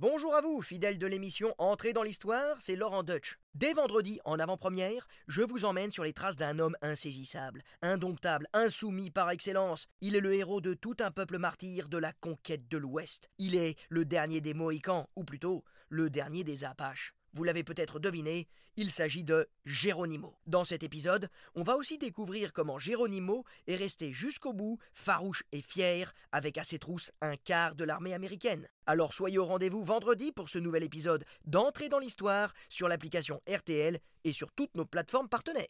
Bonjour à vous, fidèles de l'émission Entrée dans l'histoire, c'est Laurent Dutch. Dès vendredi, en avant-première, je vous emmène sur les traces d'un homme insaisissable, indomptable, insoumis par excellence. Il est le héros de tout un peuple martyr de la conquête de l'Ouest. Il est le dernier des Mohicans, ou plutôt le dernier des Apaches. Vous l'avez peut-être deviné, il s'agit de Geronimo. Dans cet épisode, on va aussi découvrir comment Geronimo est resté jusqu'au bout, farouche et fier, avec à ses trousses un quart de l'armée américaine. Alors soyez au rendez-vous vendredi pour ce nouvel épisode d'Entrée dans l'histoire sur l'application RTL et sur toutes nos plateformes partenaires.